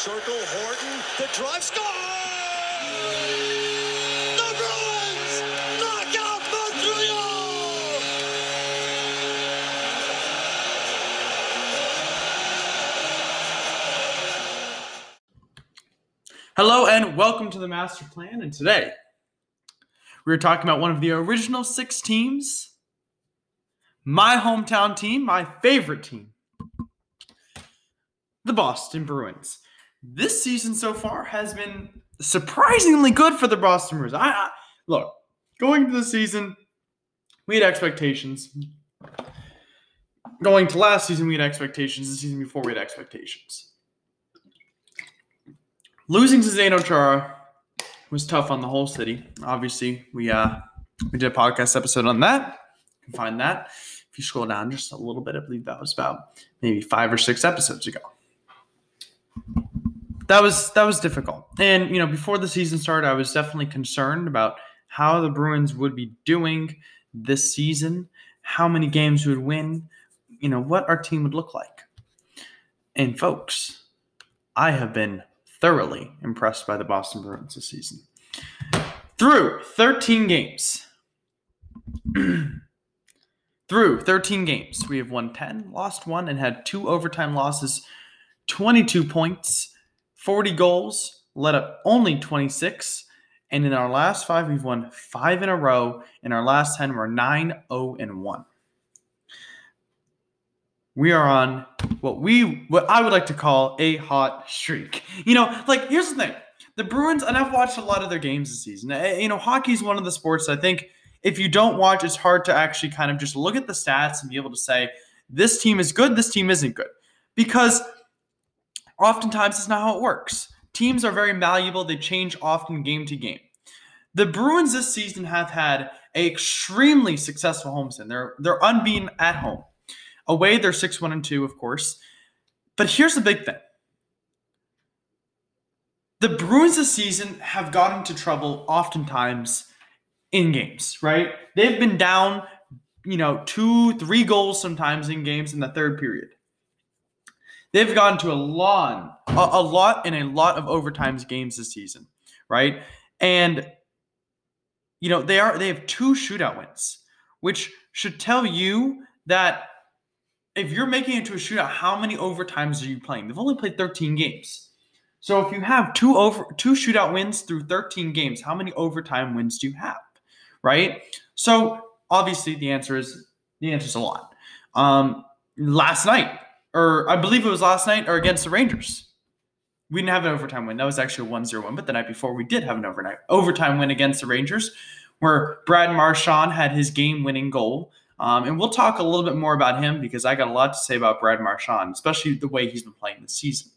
Circle. Horton. The drive score. Hello and welcome to the Master Plan. And today we're talking about one of the original six teams, my hometown team, my favorite team, the Boston Bruins. This season so far has been surprisingly good for the Boston Bruins. I, I look going into the season, we had expectations. Going to last season, we had expectations. The season before, we had expectations. Losing to Zdeno Chara was tough on the whole city. Obviously, we uh we did a podcast episode on that. You can find that if you scroll down just a little bit. I believe that was about maybe five or six episodes ago. That was that was difficult. And you know, before the season started, I was definitely concerned about how the Bruins would be doing this season, how many games we would win, you know, what our team would look like. And folks, I have been thoroughly impressed by the Boston Bruins this season. Through 13 games, through 13 games, we have won 10, lost one, and had two overtime losses, 22 points, 40 goals, let up only 26. And in our last five, we've won five in a row. In our last 10, we're 9 0 and 1. We are on what we what I would like to call a hot streak. You know, like here's the thing. The Bruins, and I've watched a lot of their games this season. Eh, You know, hockey is one of the sports I think if you don't watch, it's hard to actually kind of just look at the stats and be able to say, this team is good, this team isn't good. Because oftentimes it's not how it works. Teams are very malleable, they change often game to game. The Bruins this season have had a extremely successful homestand. They're they're unbeaten at home. Away, they're 6 1 and 2, of course. But here's the big thing the Bruins this season have gotten into trouble oftentimes in games, right? They've been down, you know, two, three goals sometimes in games in the third period. They've gotten to a lot, a, a lot in a lot of overtimes games this season, right? And you know, they are they have two shootout wins, which should tell you that if you're making it to a shootout, how many overtimes are you playing? They've only played 13 games. So if you have two over two shootout wins through 13 games, how many overtime wins do you have? Right? So obviously the answer is the answer is a lot. Um, last night, or I believe it was last night, or against the Rangers. We didn't have an overtime win. That was actually a 1-0 win, but the night before we did have an overnight overtime win against the Rangers, where Brad Marchand had his game-winning goal. Um, and we'll talk a little bit more about him because I got a lot to say about Brad Marchand, especially the way he's been playing this season.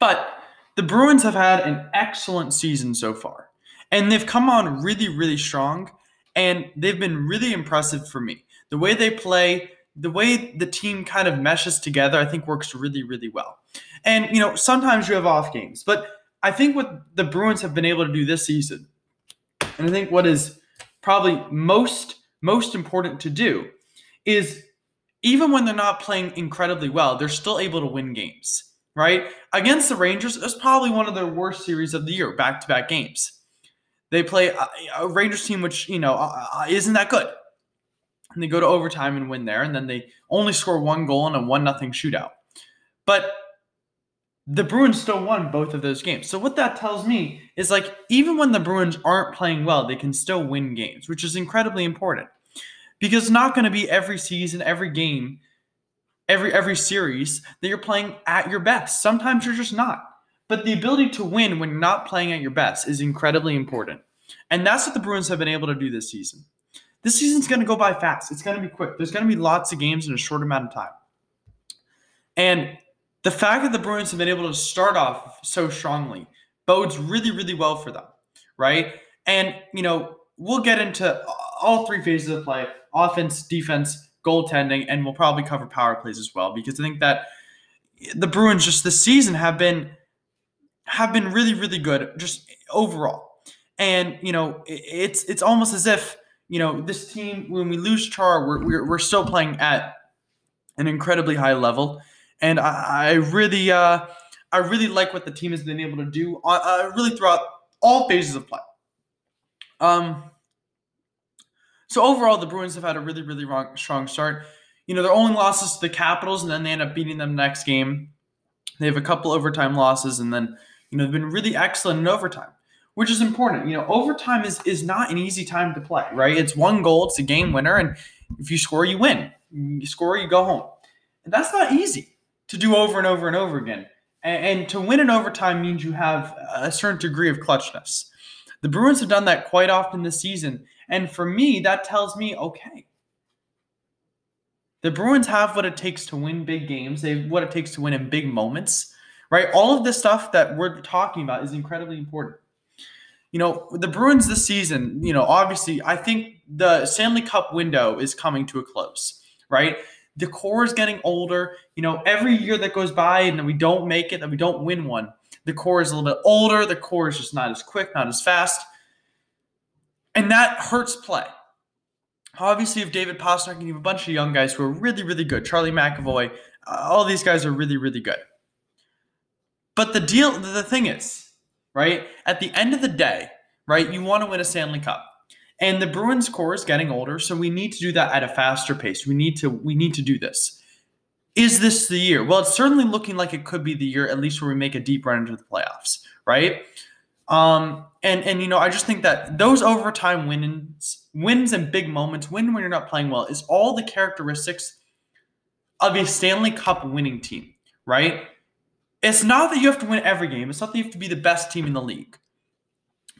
But the Bruins have had an excellent season so far, and they've come on really, really strong, and they've been really impressive for me. The way they play, the way the team kind of meshes together, I think works really, really well. And, you know, sometimes you have off games, but I think what the Bruins have been able to do this season, and I think what is probably most most important to do is even when they're not playing incredibly well, they're still able to win games, right? Against the Rangers, it was probably one of their worst series of the year, back to back games. They play a, a Rangers team which, you know, uh, uh, isn't that good. And they go to overtime and win there, and then they only score one goal in a 1 nothing shootout. But the Bruins still won both of those games. So what that tells me is like even when the Bruins aren't playing well, they can still win games, which is incredibly important. Because it's not going to be every season, every game, every every series that you're playing at your best. Sometimes you're just not. But the ability to win when you're not playing at your best is incredibly important. And that's what the Bruins have been able to do this season. This season's going to go by fast. It's going to be quick. There's going to be lots of games in a short amount of time. And the fact that the Bruins have been able to start off so strongly bodes really, really well for them, right? And, you know, we'll get into all three phases of play offense, defense, goaltending, and we'll probably cover power plays as well because I think that the Bruins just this season have been have been really, really good just overall. And, you know, it's it's almost as if, you know, this team, when we lose Char, we're, we're, we're still playing at an incredibly high level. And I, I really, uh, I really like what the team has been able to do, uh, uh, really throughout all phases of play. Um, so overall, the Bruins have had a really, really wrong, strong start. You know, their only losses to the Capitals, and then they end up beating them next game. They have a couple overtime losses, and then you know they've been really excellent in overtime, which is important. You know, overtime is is not an easy time to play, right? It's one goal, it's a game winner, and if you score, you win. You score, you go home, and that's not easy to do over and over and over again. And, and to win in overtime means you have a certain degree of clutchness. The Bruins have done that quite often this season. And for me, that tells me okay. The Bruins have what it takes to win big games. They have what it takes to win in big moments, right? All of this stuff that we're talking about is incredibly important. You know, the Bruins this season, you know, obviously, I think the Stanley Cup window is coming to a close, right? The core is getting older. You know, every year that goes by and we don't make it, that we don't win one, the core is a little bit older. The core is just not as quick, not as fast. And that hurts play. Obviously, if David Pastrnak and you have a bunch of young guys who are really, really good, Charlie McAvoy, uh, all these guys are really, really good. But the deal, the thing is, right, at the end of the day, right, you want to win a Stanley Cup. And the Bruins core is getting older, so we need to do that at a faster pace. We need to we need to do this. Is this the year? Well, it's certainly looking like it could be the year, at least where we make a deep run into the playoffs, right? Um, and and you know, I just think that those overtime wins, wins and big moments, win when you're not playing well, is all the characteristics of a Stanley Cup winning team, right? It's not that you have to win every game. It's not that you have to be the best team in the league.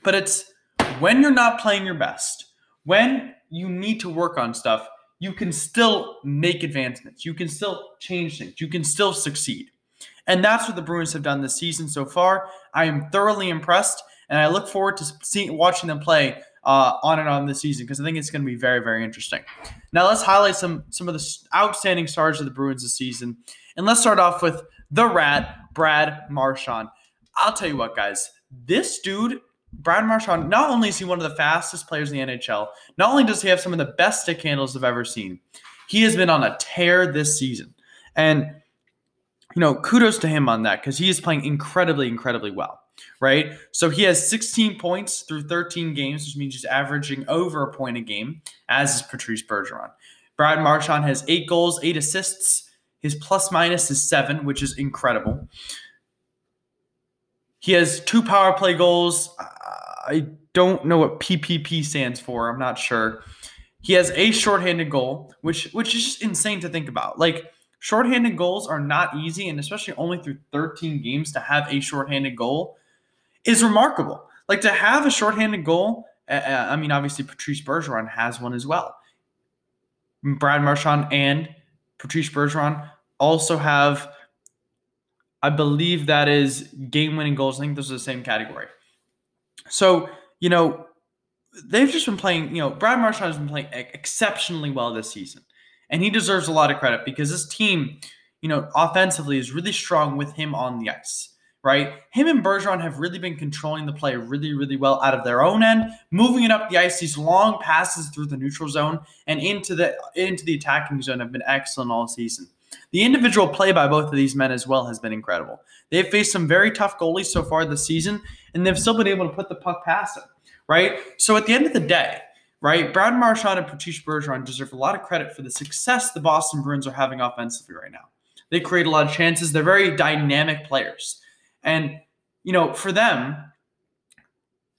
But it's when you're not playing your best, when you need to work on stuff, you can still make advancements. You can still change things. You can still succeed. And that's what the Bruins have done this season so far. I am thoroughly impressed, and I look forward to seeing watching them play uh, on and on this season because I think it's going to be very, very interesting. Now let's highlight some some of the outstanding stars of the Bruins this season, and let's start off with the Rat, Brad Marchand. I'll tell you what, guys, this dude. Brad Marchand, not only is he one of the fastest players in the NHL, not only does he have some of the best stick handles I've ever seen, he has been on a tear this season. And you know, kudos to him on that because he is playing incredibly, incredibly well, right? So he has 16 points through 13 games, which means he's averaging over a point a game, as is Patrice Bergeron. Brad Marchand has eight goals, eight assists. His plus minus is seven, which is incredible. He has two power play goals. I don't know what PPP stands for. I'm not sure. He has a shorthanded goal, which which is just insane to think about. Like Shorthanded goals are not easy, and especially only through 13 games to have a shorthanded goal is remarkable. Like to have a shorthanded goal, I mean, obviously Patrice Bergeron has one as well. Brad Marchand and Patrice Bergeron also have, I believe that is game winning goals. I think those are the same category. So, you know, they've just been playing, you know, Brad Marchand has been playing exceptionally well this season. And he deserves a lot of credit because this team, you know, offensively is really strong with him on the ice, right? Him and Bergeron have really been controlling the play really, really well out of their own end, moving it up the ice. These long passes through the neutral zone and into the into the attacking zone have been excellent all season. The individual play by both of these men as well has been incredible. They've faced some very tough goalies so far this season, and they've still been able to put the puck past them, right? So at the end of the day, right? Brad Marchand and Patrice Bergeron deserve a lot of credit for the success the Boston Bruins are having offensively right now. They create a lot of chances. They're very dynamic players. And, you know, for them,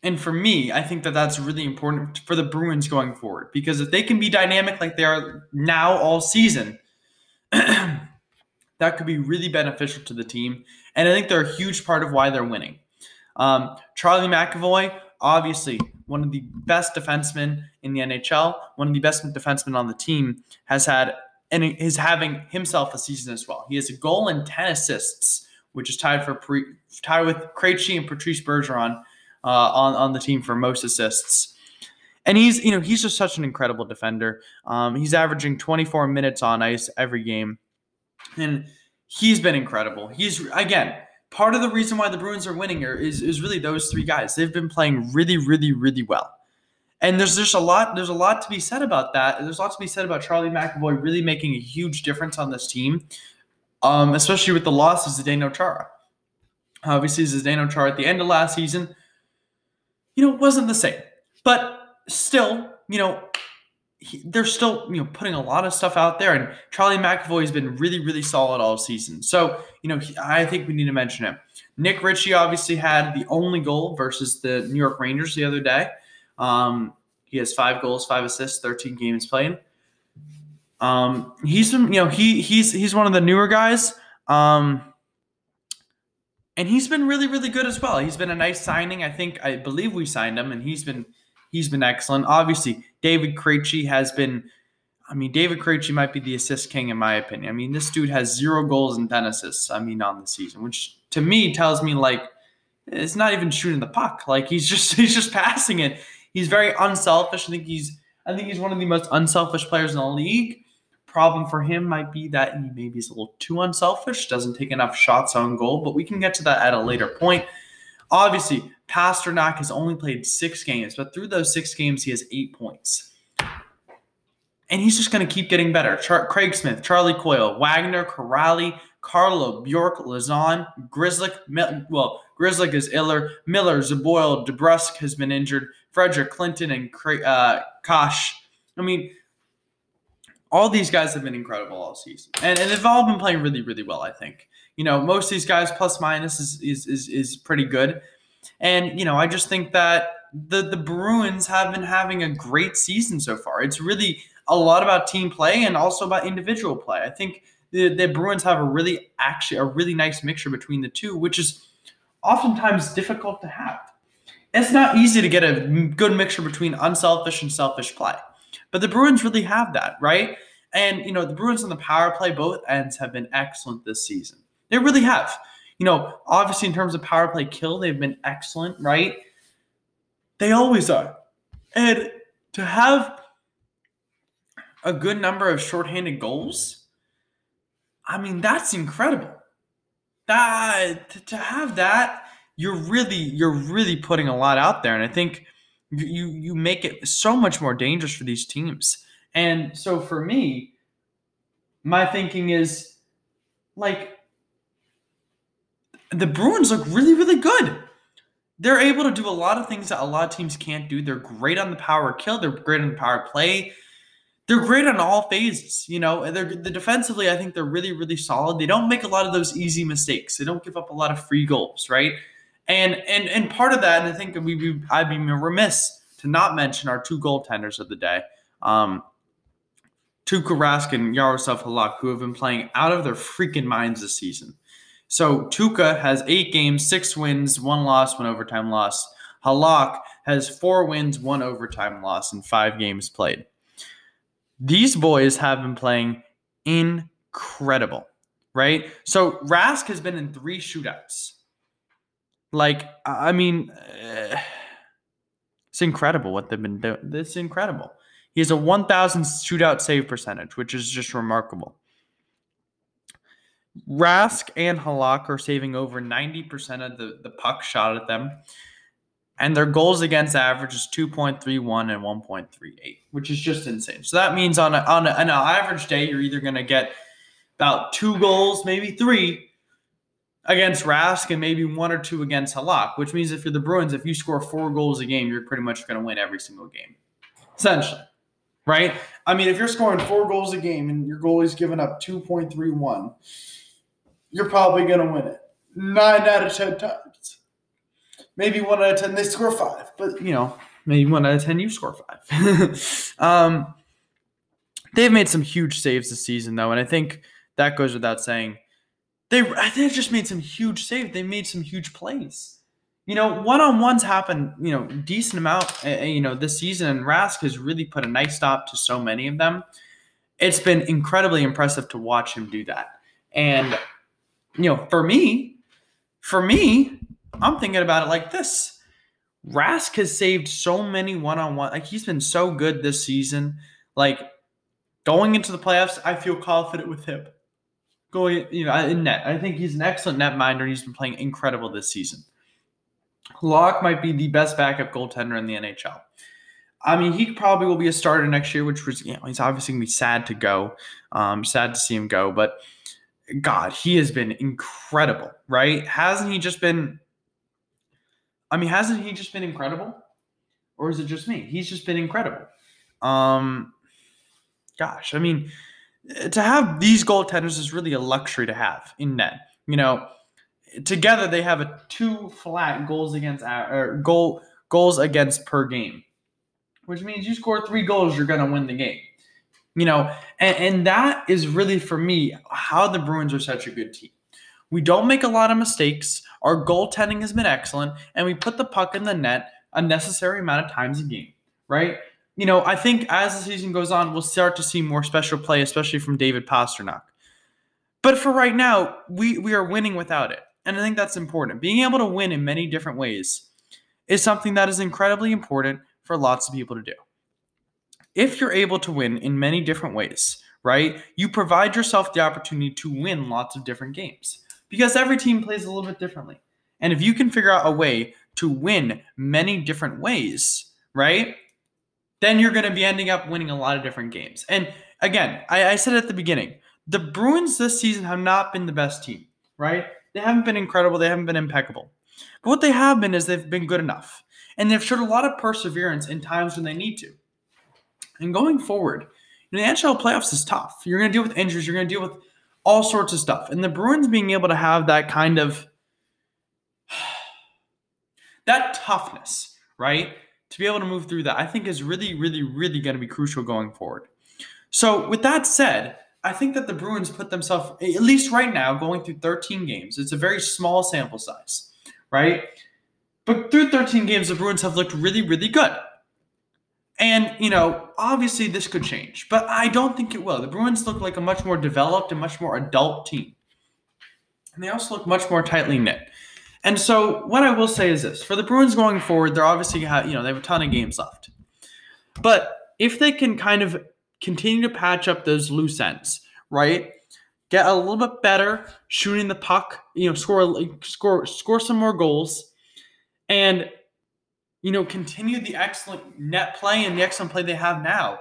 and for me, I think that that's really important for the Bruins going forward because if they can be dynamic like they are now all season, that could be really beneficial to the team. And I think they're a huge part of why they're winning. Um, Charlie McAvoy, obviously, one of the best defensemen in the NHL, one of the best defensemen on the team, has had and is having himself a season as well. He has a goal and 10 assists, which is tied for pre, tied with Krejci and Patrice Bergeron uh, on on the team for most assists. And he's you know he's just such an incredible defender. Um, he's averaging 24 minutes on ice every game, and he's been incredible. He's again part of the reason why the Bruins are winning is is really those three guys. They've been playing really, really, really well. And there's just a lot. There's a lot to be said about that. There's a lot to be said about Charlie McAvoy really making a huge difference on this team, um, especially with the loss of Zdeno Chara. Obviously, Zdeno Chara at the end of last season, you know, wasn't the same. But still, you know, he, they're still you know putting a lot of stuff out there, and Charlie McAvoy has been really really solid all season. So you know he, I think we need to mention him. Nick Ritchie obviously had the only goal versus the New York Rangers the other day. Um, he has five goals, five assists, thirteen games played. Um, he's been you know he he's he's one of the newer guys. Um, and he's been really really good as well. He's been a nice signing. I think I believe we signed him, and he's been He's been excellent. Obviously, David Krejci has been. I mean, David Krejci might be the assist king in my opinion. I mean, this dude has zero goals and ten assists. I mean, on the season, which to me tells me like it's not even shooting the puck. Like he's just he's just passing it. He's very unselfish. I think he's I think he's one of the most unselfish players in the league. Problem for him might be that he maybe is a little too unselfish, doesn't take enough shots on goal, but we can get to that at a later point. Obviously, Pastrnak has only played six games, but through those six games, he has eight points. And he's just going to keep getting better. Char- Craig Smith, Charlie Coyle, Wagner, Kuraly, Carlo, Bjork, Lauzon, Grzelcyk, well, Grzelcyk is iller, Miller, Zboril, DeBrusk has been injured, Frederic Clifton, and uh, Kosh. I mean, all these guys have been incredible all season. And, and they've all been playing really, really well, I think. You know, most of these guys plus minus is is is, is pretty good. And, you know, I just think that the, the Bruins have been having a great season so far. It's really a lot about team play and also about individual play. I think the, the Bruins have a really actually a really nice mixture between the two, which is oftentimes difficult to have. It's not easy to get a good mixture between unselfish and selfish play. But the Bruins really have that, right? And you know, the Bruins on the power play, both ends have been excellent this season. They really have you know, obviously in terms of power play kill, they've been excellent, right? They always are. And to have a good number of shorthanded goals, I mean, that's incredible. That to have that, you're really you're really putting a lot out there, and I think you you make it so much more dangerous for these teams. And so for me, my thinking is like the Bruins look really, really good. They're able to do a lot of things that a lot of teams can't do. They're great on the power kill. They're great on the power play. They're great on all phases. You know, they're the defensively. I think they're really, really solid. They don't make a lot of those easy mistakes. They don't give up a lot of free goals, right? And and and part of that, and I think we I'd be remiss to not mention our two goaltenders of the day. Um, Tuukka Rask and Yaroslav Halak, who have been playing out of their freaking minds this season. So Tuukka has eight games, six wins, one loss, one overtime loss. Halak has four wins, one overtime loss, and five games played. These boys have been playing incredible, right? So Rask has been in three shootouts. Like, I mean, uh, it's incredible what they've been doing. It's incredible. He has a 1,000 shootout save percentage, which is just remarkable. Rask and Halak are saving over 90% of the, the puck shot at them. And their goals against average is 2.31 and 1.38, which is just insane. So that means on, a, on, a, on an average day, you're either going to get about two goals, maybe three against Rask and maybe one or two against Halak, which means if you're the Bruins, if you score four goals a game, you're pretty much going to win every single game, essentially. Right? I mean, if you're scoring four goals a game and your goalie's giving up 2.31, you're probably going to win it. Nine out of 10 times. Maybe one out of 10, they score five. But, you know, maybe one out of 10, you score five. um, they've made some huge saves this season, though. And I think that goes without saying. They, they've just made some huge saves. They made some huge plays. you know, one on ones happen, you know, decent amount, uh, you know, this season, and Rask has really put a nice stop to so many of them. It's been incredibly impressive to watch him do that. And, you know, for me, for me, I'm thinking about it like this Rask has saved so many one on one. Like, he's been so good this season. Like, going into the playoffs, I feel confident with him. Going, you know, in net. I think he's an excellent net minder, and he's been playing incredible this season. Halak might be the best backup goaltender in the NHL. I mean, he probably will be a starter next year, which was, you know, he's obviously going to be sad to go. Um, sad to see him go, but God, he has been incredible, right? Hasn't he just been? I mean, hasn't he just been incredible? Or is it just me? He's just been incredible. Um, gosh, I mean, to have these goaltenders is really a luxury to have in net. You know, together they have a two flat goals against or goal goals against per game, which means you score three goals, you're gonna win the game. You know, and, and that is really for me how the Bruins are such a good team. We don't make a lot of mistakes. Our goaltending has been excellent, and we put the puck in the net a necessary amount of times a game, right? You know, I think as the season goes on, we'll start to see more special play, especially from David Pastrnak. But for right now, we, we are winning without it. And I think that's important. Being able to win in many different ways is something that is incredibly important for lots of people to do. If you're able to win in many different ways, right, you provide yourself the opportunity to win lots of different games because every team plays a little bit differently. And if you can figure out a way to win many different ways, right, then you're going to be ending up winning a lot of different games. And again, I, I said at the beginning, the Bruins this season have not been the best team, right? They haven't been incredible. They haven't been impeccable. But what they have been is they've been good enough. And they've showed a lot of perseverance in times when they need to. And going forward, you know, the NHL playoffs is tough. You're going to deal with injuries. You're going to deal with all sorts of stuff. And the Bruins being able to have that kind of that toughness, right? To be able to move through that, I think is really, really, really going to be crucial going forward. So, with that said, I think that the Bruins put themselves, at least right now, going through 13 games. It's a very small sample size, right? But through 13 games, the Bruins have looked really, really good. And, you know, obviously this could change, but I don't think it will. The Bruins look like a much more developed and much more adult team. And they also look much more tightly knit. And so what I will say is this for the Bruins going forward, they're obviously have, you know, they have a ton of games left. But if they can kind of continue to patch up those loose ends, right? Get a little bit better shooting the puck, you know, score score score some more goals, and you know, continue the excellent net play and the excellent play they have now.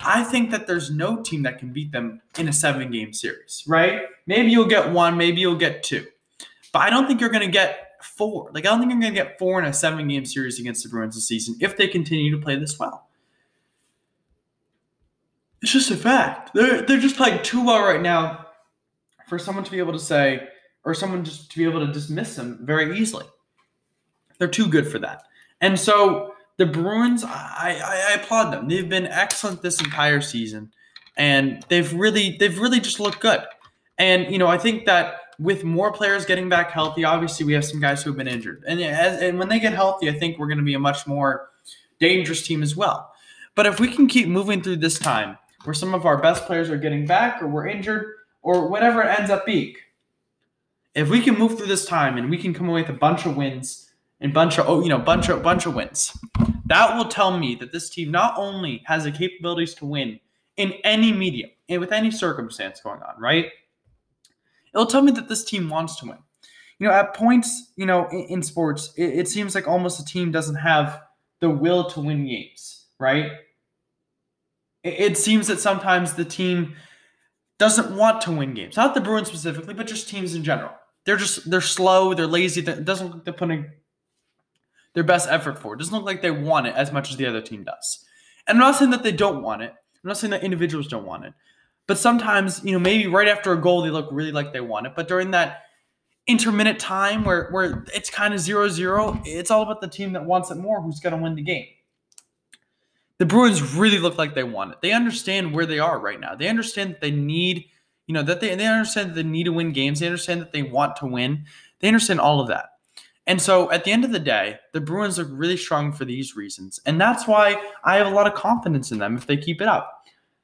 I think that there's no team that can beat them in a seven game series, right? Maybe you'll get one, maybe you'll get two. But I don't think you're going to get four. Like, I don't think you're going to get four in a seven game series against the Bruins this season if they continue to play this well. It's just a fact. They're they're just playing too well right now for someone to be able to say or someone just to be able to dismiss them very easily. They're too good for that. And so the Bruins, I, I, I applaud them. They've been excellent this entire season, and they've really they've really just looked good. And you know, I think that with more players getting back healthy, obviously we have some guys who have been injured, and as, and when they get healthy, I think we're going to be a much more dangerous team as well. But if we can keep moving through this time where some of our best players are getting back or we're injured or whatever it ends up being. If we can move through this time and we can come away with a bunch of wins and bunch of oh you know bunch of bunch of wins, that will tell me that this team not only has the capabilities to win in any medium and with any circumstance going on, right? It'll tell me that this team wants to win. You know, at points, you know, in, in sports, it, it seems like almost a team doesn't have the will to win games, right? it seems that sometimes the team doesn't want to win games. Not the Bruins specifically, but just teams in general. They're just they're slow, they're lazy. That doesn't look like they're putting their best effort for. It doesn't look like they want it as much as the other team does. And I'm not saying that they don't want it. I'm not saying that individuals don't want it. But sometimes, you know, maybe right after a goal they look really like they want it. But during that intermittent time where where it's kind of zero zero, it's all about the team that wants it more who's gonna win the game the Bruins really look like they want it. They understand where they are right now. They understand that they need, you know, that they they understand that they need to win games. They understand that they want to win. They understand all of that. And so at the end of the day, the Bruins look really strong for these reasons. And that's why I have a lot of confidence in them if they keep it up.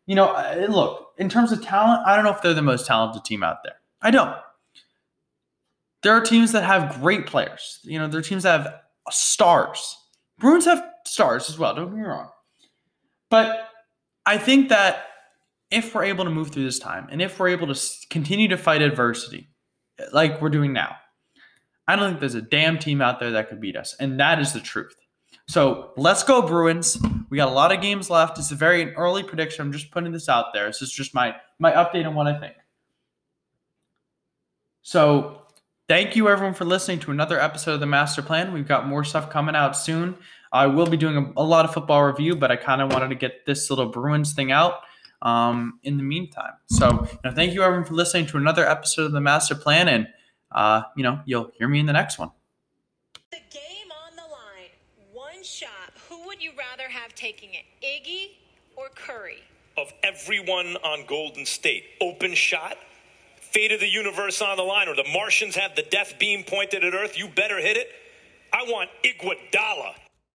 You know, uh, look, in terms of talent, I don't know if they're the most talented team out there. I don't. There are teams that have great players. You know, there are teams that have stars. Bruins have stars as well, don't get me wrong. But I think that if we're able to move through this time and if we're able to continue to fight adversity like we're doing now, I don't think there's a damn team out there that could beat us. And that is the truth. So let's go, Bruins. We got a lot of games left. It's a very early prediction. I'm just putting this out there. This is just my my update on what I think. So thank you everyone for listening to another episode of the Master Plan. We've got more stuff coming out soon. I will be doing a, a lot of football review, but I kind of wanted to get this little Bruins thing out um, in the meantime. So you know, thank you everyone for listening to another episode of the Master Plan, and uh, you know you'll hear me in the next one. The game on the line. One shot. Who would you rather have taking it? Iggy or Curry? of everyone on Golden State. Open shot, fate of the universe on the line, or the Martians have the death beam pointed at Earth. You better hit it. I want Iguodala.